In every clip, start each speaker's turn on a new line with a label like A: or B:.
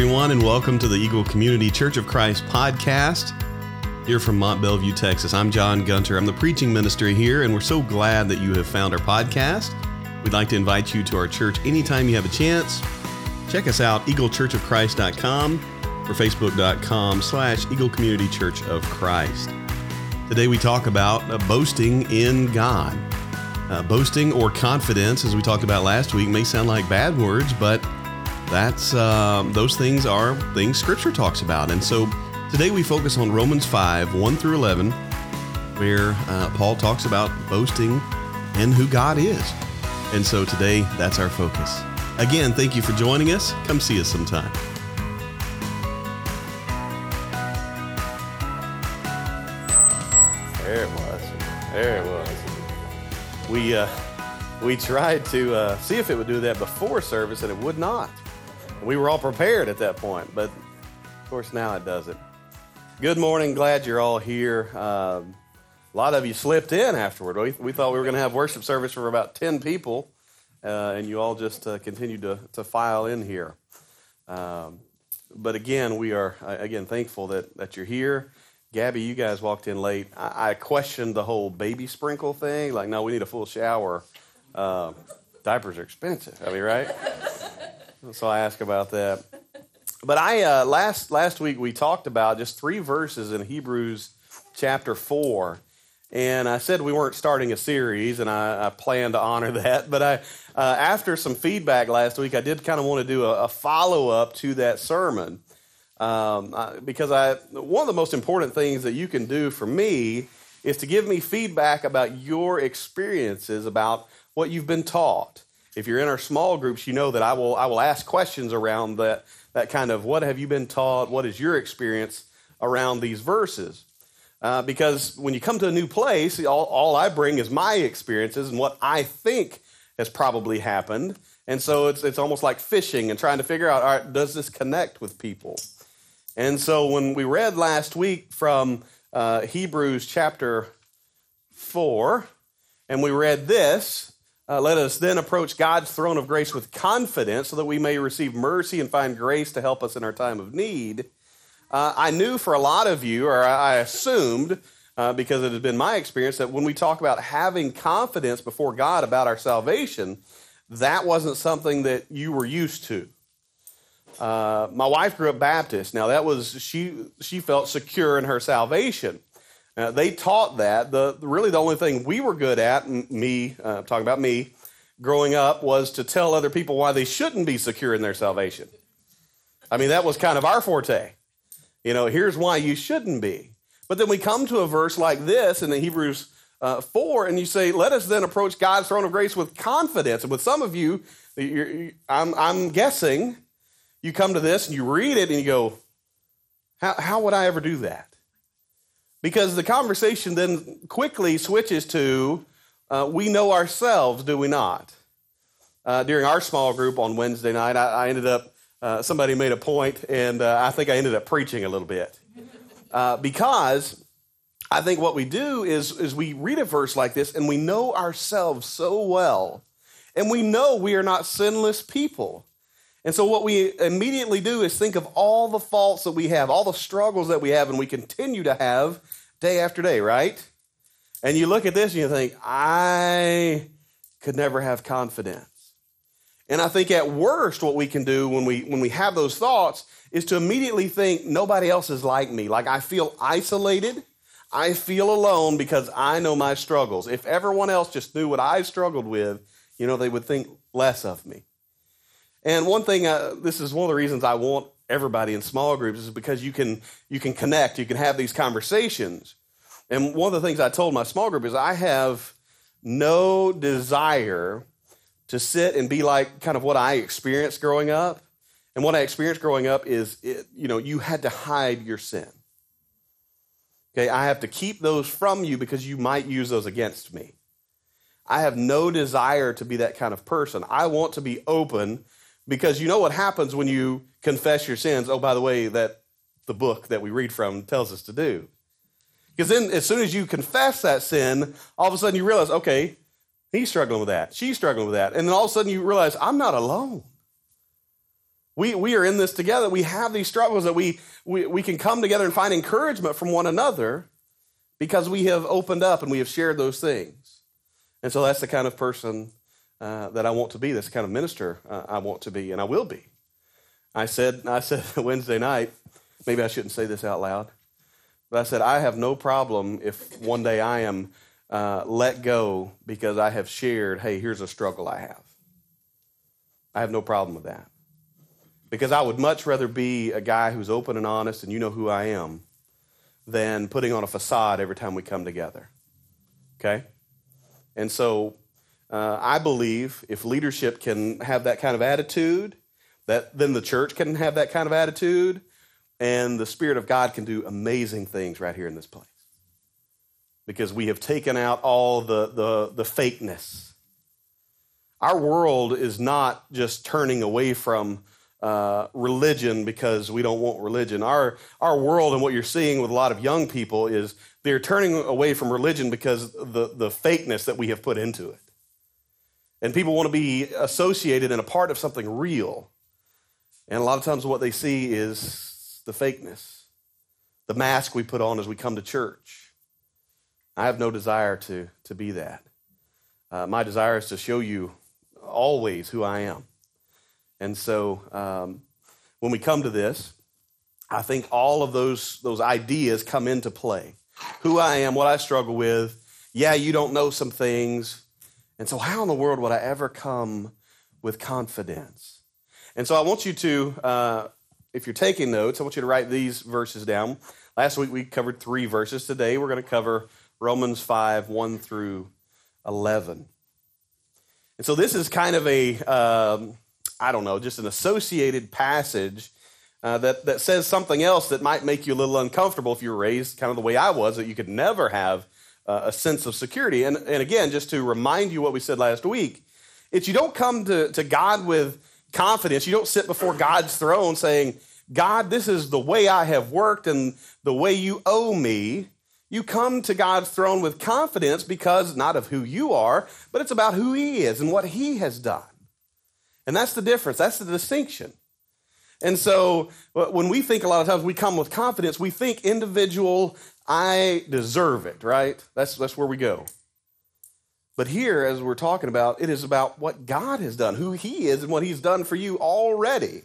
A: Everyone, and welcome to the Eagle Community Church of Christ podcast. Here from Mont Belvieu, Texas. I'm John Gunter. I'm the preaching minister here, and we're so glad that you have found our podcast. We'd like to invite you to our church anytime you have a chance. Check us out, eaglechurchofchrist.com or facebook.com slash Eagle Community Church of Christ. Today we talk about uh, boasting in God. Uh, boasting or confidence, as we talked about last week, may sound like bad words, but that's um, those things are things Scripture talks about. And so today we focus on Romans 5 1 through 11, where uh, Paul talks about boasting in who God is. And so today that's our focus. Again, thank you for joining us. Come see us sometime.
B: There it was. There it was. We uh, we tried to uh, see if it would do that before service, and it would not. We were all prepared at that point, but of course now it doesn't. Good morning. Glad you're all here. Um, a lot of you slipped in afterward. We, we thought we were going to have worship service for about 10 people, uh, and you all just uh, continued to, to file in here. Um, but again, we are uh, again thankful that, that you're here. Gabby, you guys walked in late. I, I questioned the whole baby sprinkle thing. Like, no, we need a full shower. Uh, diapers are expensive. I mean, right? So I ask about that. But I uh, last last week we talked about just three verses in Hebrews chapter four, and I said we weren't starting a series, and I, I plan to honor that. But I, uh, after some feedback last week, I did kind of want to do a, a follow up to that sermon um, I, because I one of the most important things that you can do for me is to give me feedback about your experiences about what you've been taught if you're in our small groups, you know that I will I will ask questions around that that kind of what have you been taught? What is your experience around these verses? Uh, because when you come to a new place, all, all I bring is my experiences and what I think has probably happened. And so it's, it's almost like fishing and trying to figure out, all right, does this connect with people? And so when we read last week from uh, Hebrews chapter 4, and we read this, uh, let us then approach God's throne of grace with confidence so that we may receive mercy and find grace to help us in our time of need. Uh, I knew for a lot of you, or I assumed, uh, because it has been my experience, that when we talk about having confidence before God about our salvation, that wasn't something that you were used to. Uh, my wife grew up Baptist. Now that was she she felt secure in her salvation. Uh, they taught that. The really the only thing we were good at, me uh, talking about me, growing up, was to tell other people why they shouldn't be secure in their salvation. I mean, that was kind of our forte. You know, here's why you shouldn't be. But then we come to a verse like this in the Hebrews uh, 4, and you say, Let us then approach God's throne of grace with confidence. And with some of you, I'm, I'm guessing, you come to this and you read it and you go, How, how would I ever do that? Because the conversation then quickly switches to uh, we know ourselves, do we not? Uh, during our small group on Wednesday night, I, I ended up, uh, somebody made a point, and uh, I think I ended up preaching a little bit. Uh, because I think what we do is, is we read a verse like this and we know ourselves so well, and we know we are not sinless people. And so, what we immediately do is think of all the faults that we have, all the struggles that we have, and we continue to have day after day, right? And you look at this and you think, I could never have confidence. And I think at worst, what we can do when we when we have those thoughts is to immediately think nobody else is like me. Like I feel isolated. I feel alone because I know my struggles. If everyone else just knew what I struggled with, you know, they would think less of me. And one thing, uh, this is one of the reasons I want everybody in small groups is because you can you can connect, you can have these conversations. And one of the things I told my small group is I have no desire to sit and be like kind of what I experienced growing up. And what I experienced growing up is, it, you know, you had to hide your sin. Okay, I have to keep those from you because you might use those against me. I have no desire to be that kind of person. I want to be open because you know what happens when you confess your sins. Oh, by the way, that the book that we read from tells us to do. Because then, as soon as you confess that sin, all of a sudden you realize, okay, he's struggling with that. She's struggling with that. And then all of a sudden you realize, I'm not alone. We, we are in this together. We have these struggles that we, we, we can come together and find encouragement from one another because we have opened up and we have shared those things. And so that's the kind of person uh, that I want to be. That's the kind of minister uh, I want to be, and I will be. I said, I said Wednesday night, maybe I shouldn't say this out loud, but I said, I have no problem if one day I am uh, let go because I have shared, hey, here's a struggle I have. I have no problem with that. Because I would much rather be a guy who's open and honest and you know who I am than putting on a facade every time we come together. Okay? And so uh, I believe if leadership can have that kind of attitude, that then the church can have that kind of attitude, and the Spirit of God can do amazing things right here in this place. Because we have taken out all the, the, the fakeness. Our world is not just turning away from uh, religion because we don't want religion. Our, our world and what you're seeing with a lot of young people is they're turning away from religion because the, the fakeness that we have put into it. And people want to be associated and a part of something real. And a lot of times what they see is the fakeness, the mask we put on as we come to church. I have no desire to, to be that. Uh, my desire is to show you always who I am. And so um, when we come to this, I think all of those, those ideas come into play. Who I am, what I struggle with. Yeah, you don't know some things. And so, how in the world would I ever come with confidence? And so, I want you to, uh, if you're taking notes, I want you to write these verses down. Last week we covered three verses. Today we're going to cover Romans 5 1 through 11. And so, this is kind of a, um, I don't know, just an associated passage uh, that, that says something else that might make you a little uncomfortable if you were raised kind of the way I was, that you could never have uh, a sense of security. And, and again, just to remind you what we said last week, it's you don't come to, to God with confidence. You don't sit before God's throne saying, God, this is the way I have worked and the way you owe me. You come to God's throne with confidence because not of who you are, but it's about who He is and what He has done. And that's the difference. That's the distinction. And so when we think a lot of times we come with confidence, we think individual, I deserve it, right? That's, that's where we go. But here, as we're talking about, it is about what God has done, who He is, and what He's done for you already.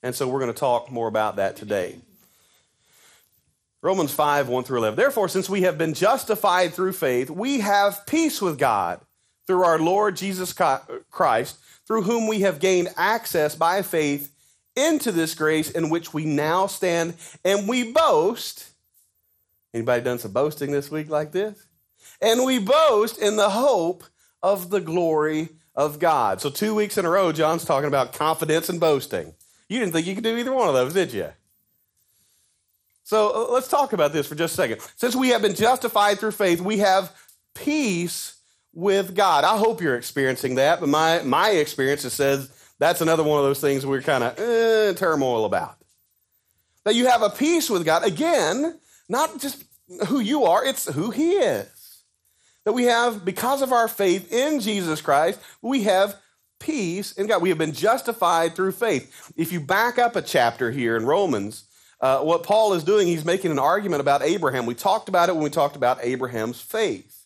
B: And so we're going to talk more about that today. Romans 5, 1 through 11. Therefore, since we have been justified through faith, we have peace with God through our Lord Jesus Christ through whom we have gained access by faith into this grace in which we now stand and we boast. Anybody done some boasting this week like this? And we boast in the hope of the glory of God. So, two weeks in a row, John's talking about confidence and boasting. You didn't think you could do either one of those, did you? So, uh, let's talk about this for just a second. Since we have been justified through faith, we have peace with God. I hope you're experiencing that, but my, my experience says that's another one of those things we're kind of eh, turmoil about. That you have a peace with God. Again, not just who you are, it's who He is. That we have, because of our faith in Jesus Christ, we have peace in God. We have been justified through faith. If you back up a chapter here in Romans, uh, what Paul is doing, he's making an argument about Abraham. We talked about it when we talked about Abraham's faith.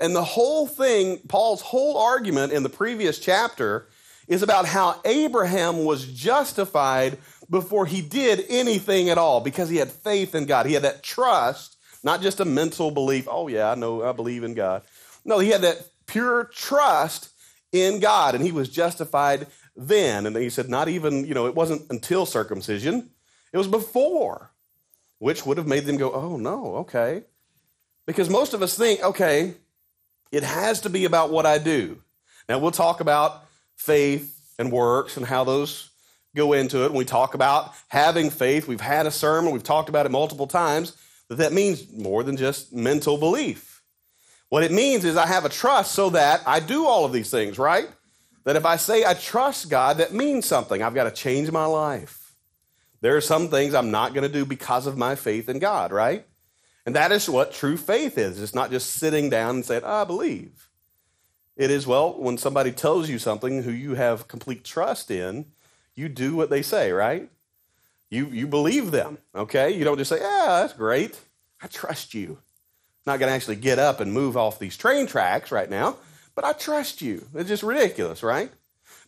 B: And the whole thing, Paul's whole argument in the previous chapter is about how Abraham was justified before he did anything at all because he had faith in God. He had that trust, not just a mental belief, oh, yeah, I know, I believe in God. No, he had that pure trust in God, and he was justified then. And he said, not even, you know, it wasn't until circumcision, it was before, which would have made them go, oh, no, okay. Because most of us think, okay, it has to be about what I do. Now, we'll talk about faith and works and how those go into it. When we talk about having faith, we've had a sermon, we've talked about it multiple times, that that means more than just mental belief. What it means is I have a trust so that I do all of these things, right? That if I say I trust God, that means something. I've got to change my life. There are some things I'm not going to do because of my faith in God, right? And that is what true faith is. It's not just sitting down and saying, oh, I believe. It is, well, when somebody tells you something who you have complete trust in, you do what they say, right? You, you believe them, okay? You don't just say, yeah, that's great. I trust you. I'm not going to actually get up and move off these train tracks right now, but I trust you. It's just ridiculous, right?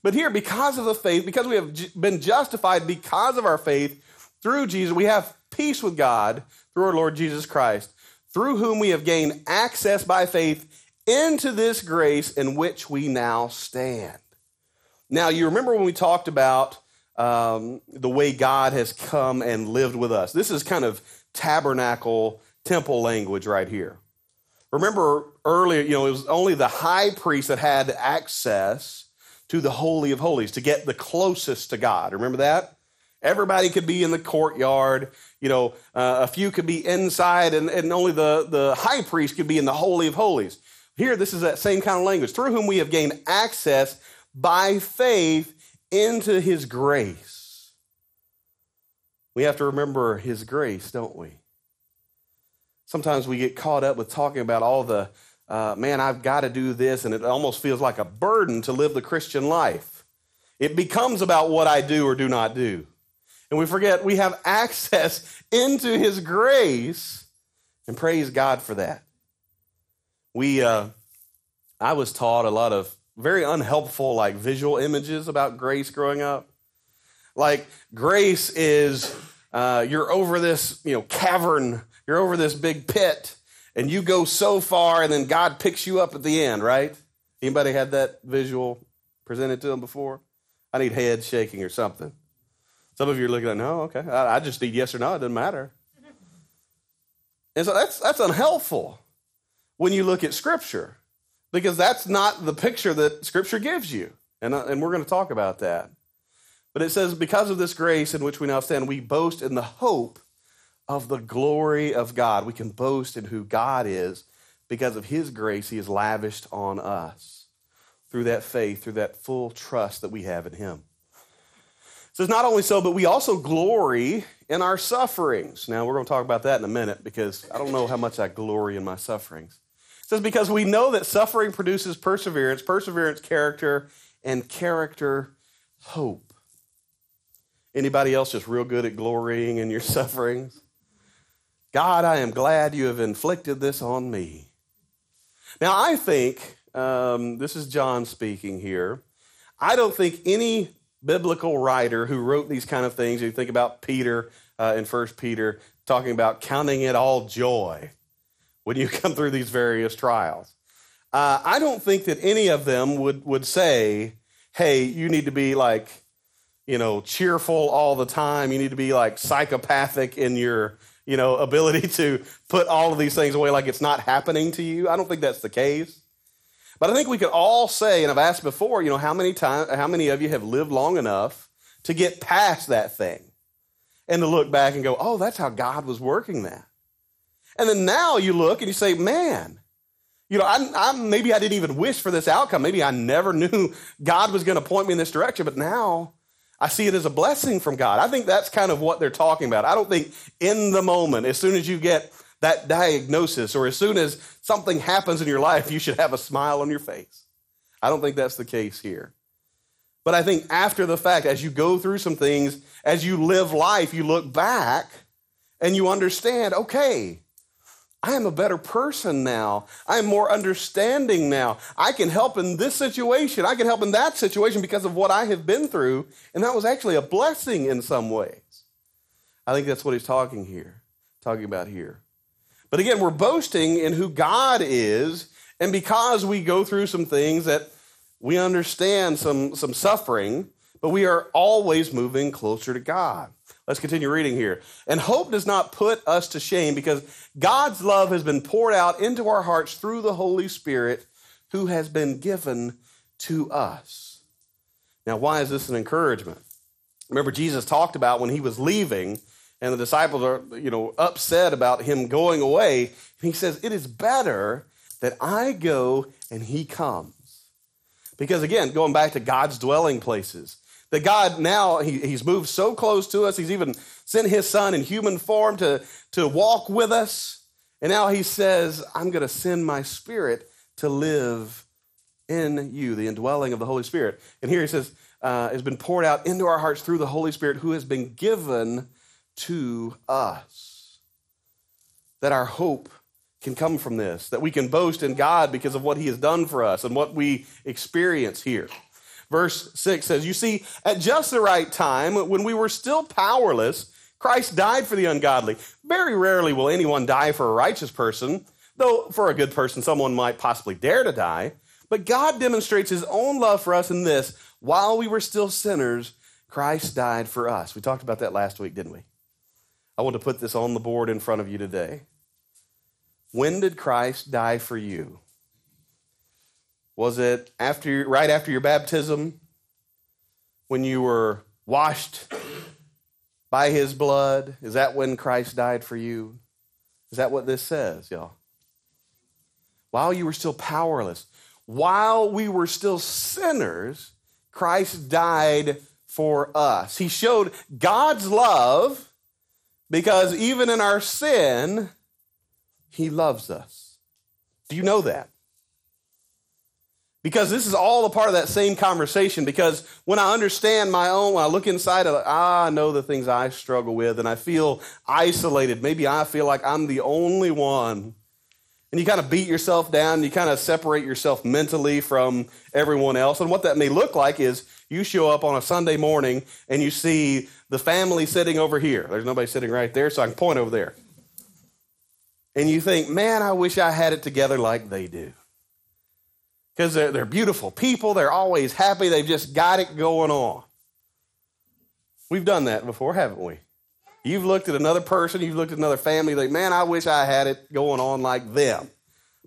B: But here, because of the faith, because we have been justified because of our faith through Jesus, we have peace with God through our Lord Jesus Christ, through whom we have gained access by faith into this grace in which we now stand. Now, you remember when we talked about um, the way God has come and lived with us. This is kind of tabernacle temple language right here. Remember earlier, you know, it was only the high priest that had access to the Holy of Holies to get the closest to God. Remember that? Everybody could be in the courtyard. You know, uh, a few could be inside, and, and only the, the high priest could be in the Holy of Holies. Here, this is that same kind of language through whom we have gained access by faith into his grace. We have to remember his grace, don't we? Sometimes we get caught up with talking about all the, uh, man, I've got to do this, and it almost feels like a burden to live the Christian life. It becomes about what I do or do not do. And we forget we have access into his grace, and praise God for that. We, uh, I was taught a lot of very unhelpful, like visual images about grace growing up. Like grace is uh, you're over this, you know, cavern, you're over this big pit, and you go so far, and then God picks you up at the end, right? Anybody had that visual presented to them before? I need head shaking or something. Some of you are looking at, no, okay, I, I just need yes or no. It doesn't matter. And so that's that's unhelpful when you look at Scripture because that's not the picture that Scripture gives you. And, uh, and we're going to talk about that. But it says, because of this grace in which we now stand, we boast in the hope of the glory of God. We can boast in who God is because of his grace he has lavished on us through that faith, through that full trust that we have in him. It says, not only so, but we also glory in our sufferings. Now, we're going to talk about that in a minute because I don't know how much I glory in my sufferings. Says, because we know that suffering produces perseverance, perseverance, character, and character, hope. Anybody else just real good at glorying in your sufferings? God, I am glad you have inflicted this on me. Now, I think, um, this is John speaking here, I don't think any biblical writer who wrote these kind of things, you think about Peter uh, in First Peter, talking about counting it all joy when you come through these various trials. Uh, I don't think that any of them would, would say, hey, you need to be like, you know, cheerful all the time. You need to be like psychopathic in your, you know, ability to put all of these things away like it's not happening to you. I don't think that's the case. But I think we could all say, and I've asked before, you know, how many times, how many of you have lived long enough to get past that thing and to look back and go, oh, that's how God was working that. And then now you look and you say, man, you know, I, I, maybe I didn't even wish for this outcome. Maybe I never knew God was going to point me in this direction, but now I see it as a blessing from God. I think that's kind of what they're talking about. I don't think in the moment, as soon as you get that diagnosis or as soon as something happens in your life, you should have a smile on your face. I don't think that's the case here. But I think after the fact, as you go through some things, as you live life, you look back and you understand, okay, I am a better person now. I am more understanding now. I can help in this situation. I can help in that situation because of what I have been through. And that was actually a blessing in some ways. I think that's what he's talking here, talking about here. But again, we're boasting in who God is, and because we go through some things that we understand some, some suffering, but we are always moving closer to God. Let's continue reading here. And hope does not put us to shame because God's love has been poured out into our hearts through the Holy Spirit who has been given to us. Now, why is this an encouragement? Remember, Jesus talked about when he was leaving, and the disciples are, you know, upset about him going away. He says, It is better that I go and he comes. Because again, going back to God's dwelling places, that God now, he, He's moved so close to us. He's even sent His Son in human form to, to walk with us. And now He says, I'm going to send my Spirit to live in you, the indwelling of the Holy Spirit. And here He says, uh, has been poured out into our hearts through the Holy Spirit who has been given to us. That our hope can come from this, that we can boast in God because of what He has done for us and what we experience here. Verse 6 says, You see, at just the right time, when we were still powerless, Christ died for the ungodly. Very rarely will anyone die for a righteous person, though for a good person, someone might possibly dare to die. But God demonstrates His own love for us in this while we were still sinners, Christ died for us. We talked about that last week, didn't we? I want to put this on the board in front of you today. When did Christ die for you? Was it after right after your baptism when you were washed by his blood? Is that when Christ died for you? Is that what this says, y'all? While you were still powerless, while we were still sinners, Christ died for us. He showed God's love because even in our sin, he loves us. Do you know that? Because this is all a part of that same conversation. Because when I understand my own, when I look inside of ah, I know the things I struggle with, and I feel isolated. Maybe I feel like I'm the only one. And you kind of beat yourself down, you kind of separate yourself mentally from everyone else. And what that may look like is you show up on a Sunday morning and you see the family sitting over here. There's nobody sitting right there, so I can point over there and you think, man, I wish I had it together like they do. Because they're, they're beautiful people, they're always happy, they've just got it going on. We've done that before, haven't we? You've looked at another person, you've looked at another family, like, man, I wish I had it going on like them.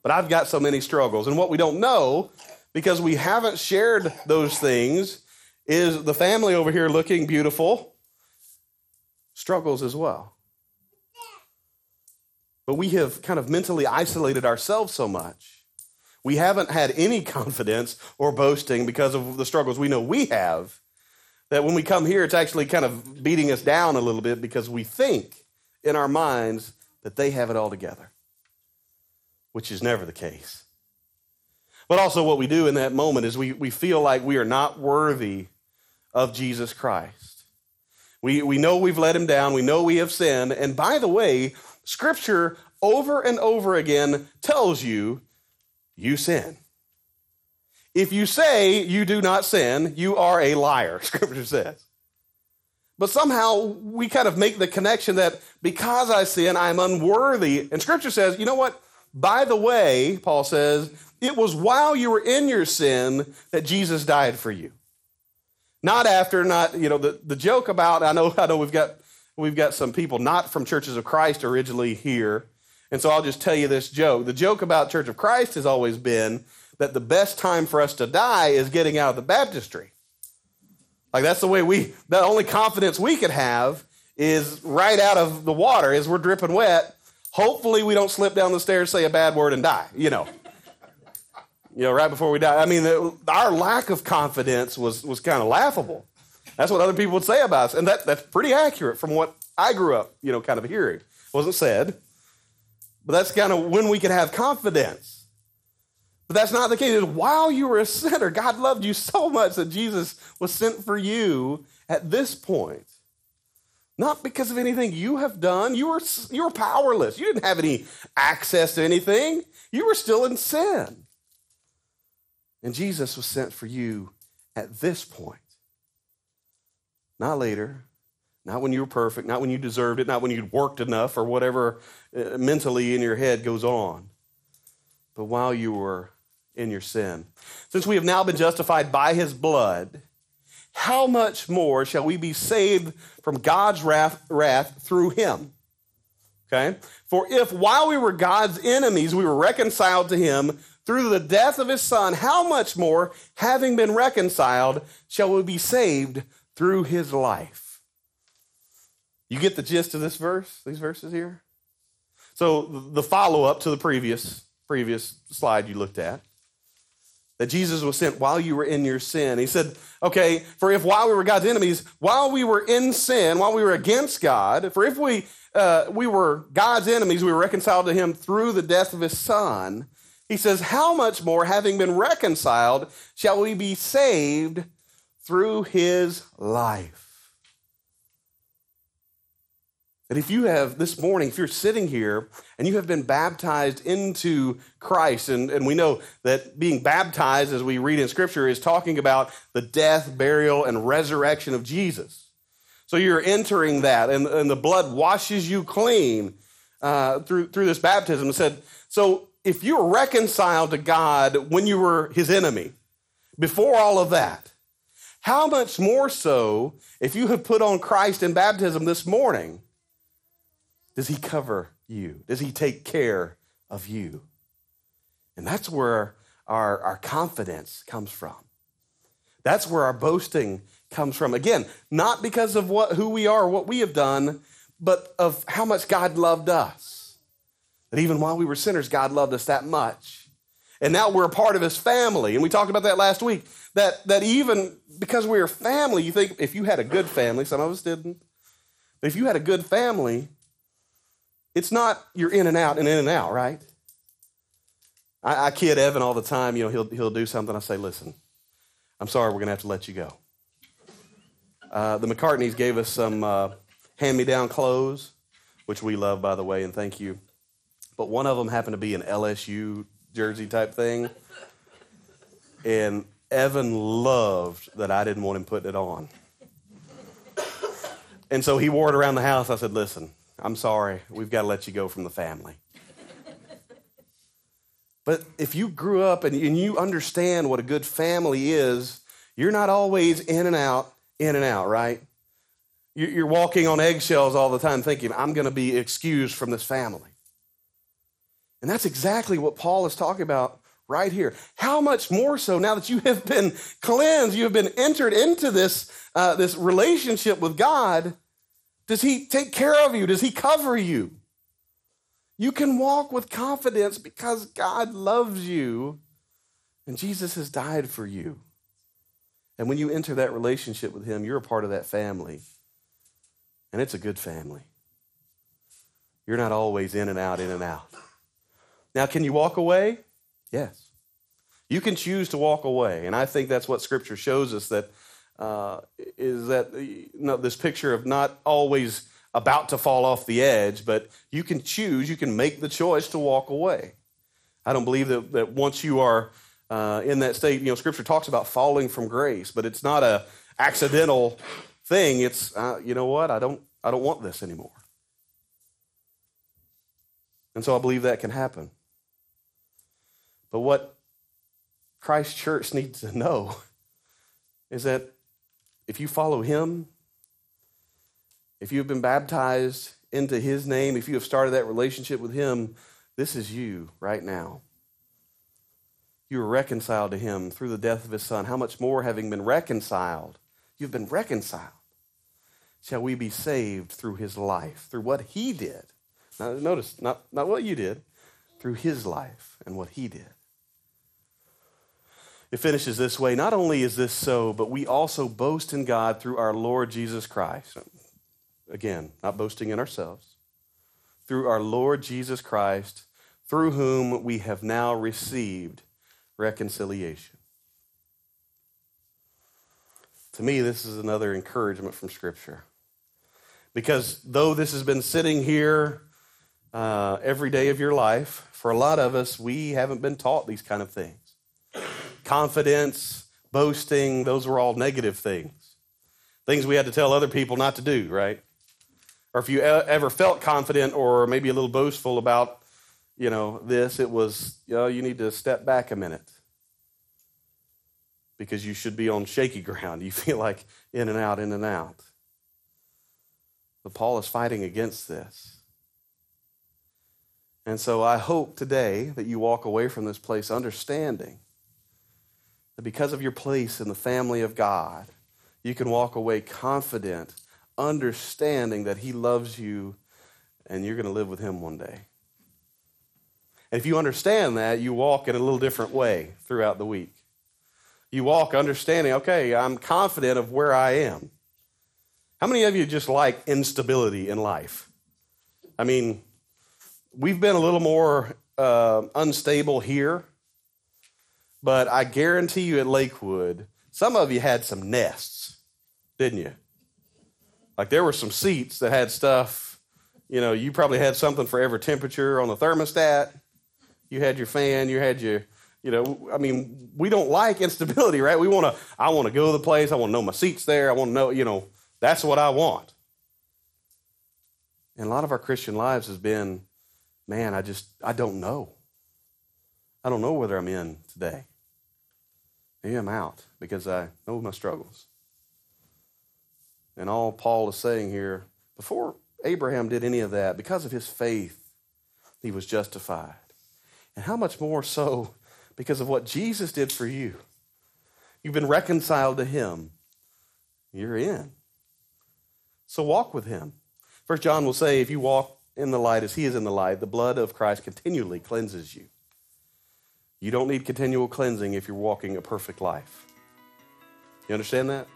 B: But I've got so many struggles. And what we don't know, because we haven't shared those things, is the family over here looking beautiful struggles as well. But we have kind of mentally isolated ourselves so much. We haven't had any confidence or boasting because of the struggles we know we have. That when we come here, it's actually kind of beating us down a little bit because we think in our minds that they have it all together, which is never the case. But also, what we do in that moment is we, we feel like we are not worthy of Jesus Christ. We, we know we've let him down. We know we have sinned. And by the way, Scripture over and over again tells you you sin. If you say you do not sin, you are a liar, Scripture says. But somehow we kind of make the connection that because I sin, I'm unworthy. And Scripture says, you know what? By the way, Paul says, it was while you were in your sin that Jesus died for you. Not after, not, you know, the, the joke about, I know, I know we've got we've got some people not from Churches of Christ originally here. And so I'll just tell you this joke. The joke about Church of Christ has always been that the best time for us to die is getting out of the baptistry. Like that's the way we, the only confidence we could have is right out of the water as we're dripping wet. Hopefully we don't slip down the stairs, say a bad word, and die, you know. you know, right before we die. I mean, the, our lack of confidence was, was kind of laughable. That's what other people would say about us. And that, that's pretty accurate from what I grew up, you know, kind of hearing. It wasn't said. But that's kind of when we can have confidence. But that's not the case. While you were a sinner, God loved you so much that Jesus was sent for you at this point. Not because of anything you have done. You were, you were powerless. You didn't have any access to anything. You were still in sin. And Jesus was sent for you at this point. Not later. Not when you were perfect. Not when you deserved it. Not when you'd worked enough or whatever uh, mentally in your head goes on. But while you were in your sin. Since we have now been justified by his blood, how much more shall we be saved from God's wrath, wrath through him? Okay? For if while we were God's enemies, we were reconciled to him through the death of his son, how much more, having been reconciled, shall we be saved through his life. You get the gist of this verse, these verses here? So the follow up to the previous previous slide you looked at that Jesus was sent while you were in your sin. He said, okay, for if while we were God's enemies, while we were in sin, while we were against God, for if we uh, we were God's enemies, we were reconciled to him through the death of his son. He says, how much more, having been reconciled, shall we be saved through his life. That if you have this morning, if you're sitting here and you have been baptized into Christ, and, and we know that being baptized, as we read in Scripture, is talking about the death, burial, and resurrection of Jesus. So you're entering that, and, and the blood washes you clean uh, through, through this baptism. Said, so if you were reconciled to God when you were his enemy, before all of that, how much more so if you have put on Christ in baptism this morning? Does he cover you? Does he take care of you? And that's where our, our confidence comes from. That's where our boasting comes from. Again, not because of what, who we are what we have done, but of how much God loved us. That even while we were sinners, God loved us that much. And now we're a part of his family. And we talked about that last week. That, that even because we're family, you think if you had a good family, some of us didn't, but if you had a good family, it's not you're in and out and in and out, right? I, I kid Evan all the time. You know, he'll, he'll do something. I say, listen, I'm sorry, we're going to have to let you go. Uh, the McCartneys gave us some uh, hand me down clothes, which we love, by the way, and thank you. But one of them happened to be an LSU jersey type thing. And Evan loved that I didn't want him putting it on. And so he wore it around the house. I said, listen, I'm sorry. We've got to let you go from the family. But if you grew up and, and you understand what a good family is, you're not always in and out, in and out, right? You're walking on eggshells all the time thinking, I'm going to be excused from this family. And that's exactly what Paul is talking about right here. How much more so now that you have been cleansed, you have been entered into this, uh, this relationship with God, does He take care of you? Does He cover you? You can walk with confidence because God loves you and Jesus has died for you. And when you enter that relationship with Him, you're a part of that family. And it's a good family. You're not always in and out, in and out. Now, can you walk away? Yes. You can choose to walk away. And I think that's what Scripture shows us that uh, is that you know, this picture of not always about to fall off the edge, but you can choose, you can make the choice to walk away. I don't believe that, that once you are uh, in that state, you know, Scripture talks about falling from grace, but it's not a accidental thing. It's uh, you know what? I don't I don't want this anymore. And so I believe that can happen. But what Christ Church needs to know is that if you follow him, if you have been baptized into his name, if you have started that relationship with him, this is you right now. You are reconciled to him through the death of his son. How much more, having been reconciled, you've been reconciled, shall we be saved through his life, through what he did? Now, notice, not, not what you did, through his life and what he did. It finishes this way Not only is this so, but we also boast in God through our Lord Jesus Christ. Again, not boasting in ourselves. Through our Lord Jesus Christ, through whom we have now received reconciliation. To me, this is another encouragement from Scripture. Because though this has been sitting here uh, every day of your life, for a lot of us, we haven't been taught these kind of things confidence, boasting, those were all negative things. Things we had to tell other people not to do, right? Or if you ever felt confident or maybe a little boastful about, you know, this, it was, you know, you need to step back a minute because you should be on shaky ground. You feel like in and out, in and out. But Paul is fighting against this. And so I hope today that you walk away from this place understanding that because of your place in the family of God, you can walk away confident, understanding that He loves you and you're going to live with Him one day. And if you understand that, you walk in a little different way throughout the week. You walk understanding, okay, I'm confident of where I am. How many of you just like instability in life? I mean, we've been a little more uh, unstable here but I guarantee you at Lakewood, Some of you had some nests, didn't you? Like there were some seats that had stuff, you know, you probably had something for every temperature on the thermostat. You had your fan, you had your, you know, I mean, we don't like instability, right? We want to, I want to go to the place, I want to know my seat's there, I want to know, you know, that's what I want. And a lot of our Christian lives has been, man, I just, I don't know. I don't know whether I'm in today. Maybe I'm out because I know my struggles. And all Paul is saying here, before Abraham did any of that, because of his faith, he was justified. And how much more so because of what Jesus did for you? You've been reconciled to him. You're in. So walk with him. First John will say, if you walk in the light as he is in the light, the blood of Christ continually cleanses you. You don't need continual cleansing if you're walking a perfect life. You understand that?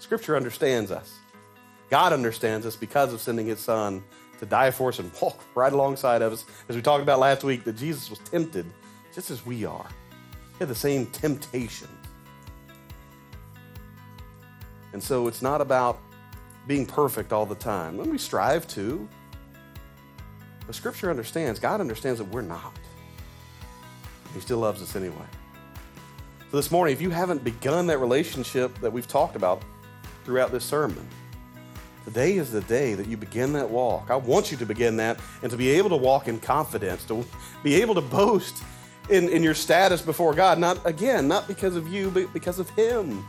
B: Scripture understands us. God understands us because of sending his son to die for us and walk right alongside of us. As we talked about last week, that Jesus was tempted just as we are. He had the same temptation. And so it's not about being perfect all the time. When we strive to, but Scripture understands, God understands that we're not. He still loves us anyway. So this morning, if you haven't begun that relationship that we've talked about throughout this sermon, today is the day that you begin that walk. I want you to begin that and to be able to walk in confidence, to be able to boast in, in your status before God. Not, again, not because of you, but because of Him.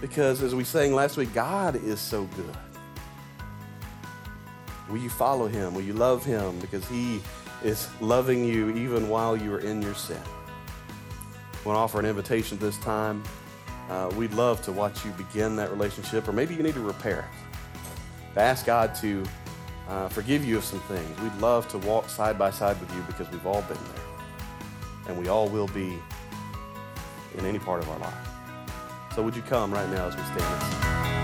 B: Because as we sang last week, God is so good. Will you follow Him? Will you love Him? Because He is loving you even while you are in your sin. I want to offer an invitation this time. Uh, we'd love to watch you begin that relationship, or maybe you need to repair it. To ask God to uh, forgive you of some things. We'd love to walk side by side with you because we've all been there. And we all will be in any part of our life. So would you come right now as we stand?